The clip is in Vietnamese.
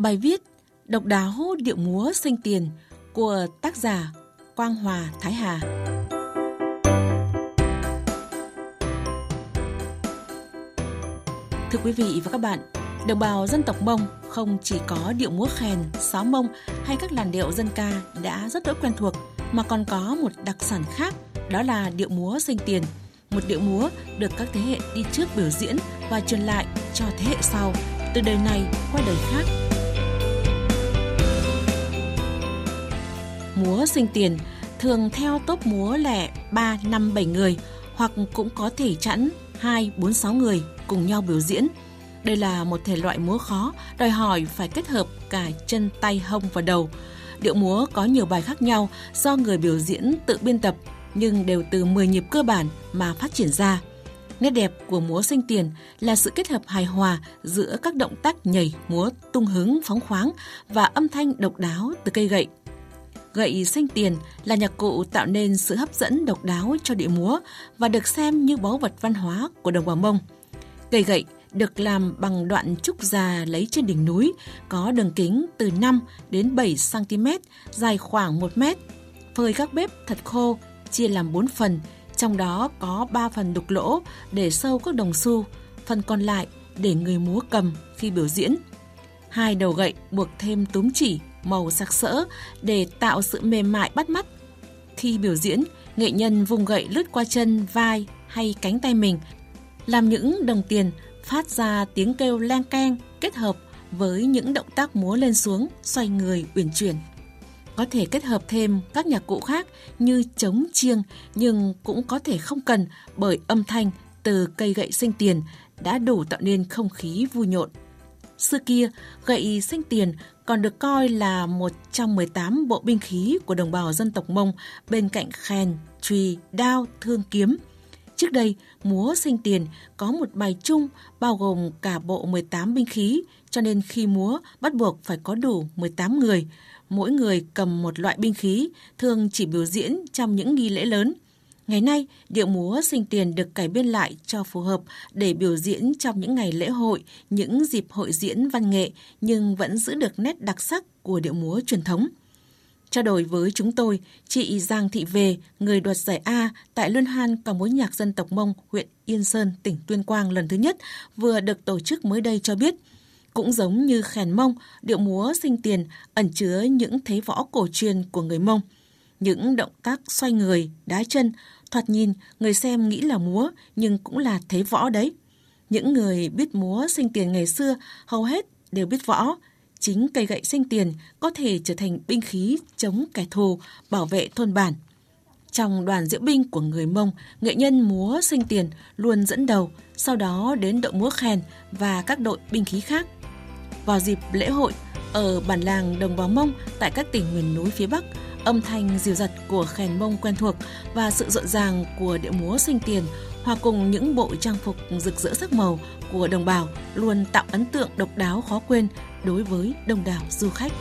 Bài viết Độc đáo điệu múa sinh tiền của tác giả Quang Hòa Thái Hà. Thưa quý vị và các bạn, đồng bào dân tộc Mông không chỉ có điệu múa khen, sáo mông hay các làn điệu dân ca đã rất đỗi quen thuộc, mà còn có một đặc sản khác, đó là điệu múa sinh tiền. Một điệu múa được các thế hệ đi trước biểu diễn và truyền lại cho thế hệ sau, từ đời này qua đời khác. Múa sinh tiền thường theo tốp múa lẻ 3, 5, 7 người hoặc cũng có thể chẵn 2, 4, 6 người cùng nhau biểu diễn. Đây là một thể loại múa khó, đòi hỏi phải kết hợp cả chân, tay, hông và đầu. Điệu múa có nhiều bài khác nhau do người biểu diễn tự biên tập, nhưng đều từ 10 nhịp cơ bản mà phát triển ra. Nét đẹp của múa sinh tiền là sự kết hợp hài hòa giữa các động tác nhảy, múa, tung hứng, phóng khoáng và âm thanh độc đáo từ cây gậy. Gậy xanh tiền là nhạc cụ tạo nên sự hấp dẫn độc đáo cho điệu múa và được xem như báu vật văn hóa của đồng bào Mông. Cây gậy được làm bằng đoạn trúc già lấy trên đỉnh núi, có đường kính từ 5 đến 7 cm, dài khoảng 1 mét. Phơi các bếp thật khô, chia làm 4 phần, trong đó có 3 phần đục lỗ để sâu các đồng xu, phần còn lại để người múa cầm khi biểu diễn. Hai đầu gậy buộc thêm túm chỉ màu sặc sỡ để tạo sự mềm mại bắt mắt. Khi biểu diễn, nghệ nhân vùng gậy lướt qua chân, vai hay cánh tay mình, làm những đồng tiền phát ra tiếng kêu len keng kết hợp với những động tác múa lên xuống, xoay người, uyển chuyển. Có thể kết hợp thêm các nhạc cụ khác như trống chiêng nhưng cũng có thể không cần bởi âm thanh từ cây gậy sinh tiền đã đủ tạo nên không khí vui nhộn. Xưa kia, gậy sinh tiền còn được coi là một trong 18 bộ binh khí của đồng bào dân tộc Mông bên cạnh khen, chùy, đao, thương kiếm. Trước đây, múa sinh tiền có một bài chung bao gồm cả bộ 18 binh khí, cho nên khi múa bắt buộc phải có đủ 18 người. Mỗi người cầm một loại binh khí, thường chỉ biểu diễn trong những nghi lễ lớn – Ngày nay, điệu múa sinh tiền được cải biên lại cho phù hợp để biểu diễn trong những ngày lễ hội, những dịp hội diễn văn nghệ nhưng vẫn giữ được nét đặc sắc của điệu múa truyền thống. Trao đổi với chúng tôi, chị Giang Thị Về, người đoạt giải A tại Luân Hoan ca mối nhạc dân tộc Mông, huyện Yên Sơn, tỉnh Tuyên Quang lần thứ nhất, vừa được tổ chức mới đây cho biết. Cũng giống như khèn mông, điệu múa sinh tiền ẩn chứa những thế võ cổ truyền của người Mông. Những động tác xoay người, đá chân, Thoạt nhìn, người xem nghĩ là múa, nhưng cũng là thế võ đấy. Những người biết múa sinh tiền ngày xưa hầu hết đều biết võ. Chính cây gậy sinh tiền có thể trở thành binh khí chống kẻ thù, bảo vệ thôn bản. Trong đoàn diễu binh của người Mông, nghệ nhân múa sinh tiền luôn dẫn đầu, sau đó đến đội múa khen và các đội binh khí khác. Vào dịp lễ hội, ở bản làng Đồng Bào Mông tại các tỉnh miền núi phía Bắc, âm thanh dìu dặt của khèn mông quen thuộc và sự rộn ràng của điệu múa sinh tiền, hòa cùng những bộ trang phục rực rỡ sắc màu của đồng bào luôn tạo ấn tượng độc đáo khó quên đối với đông đảo du khách.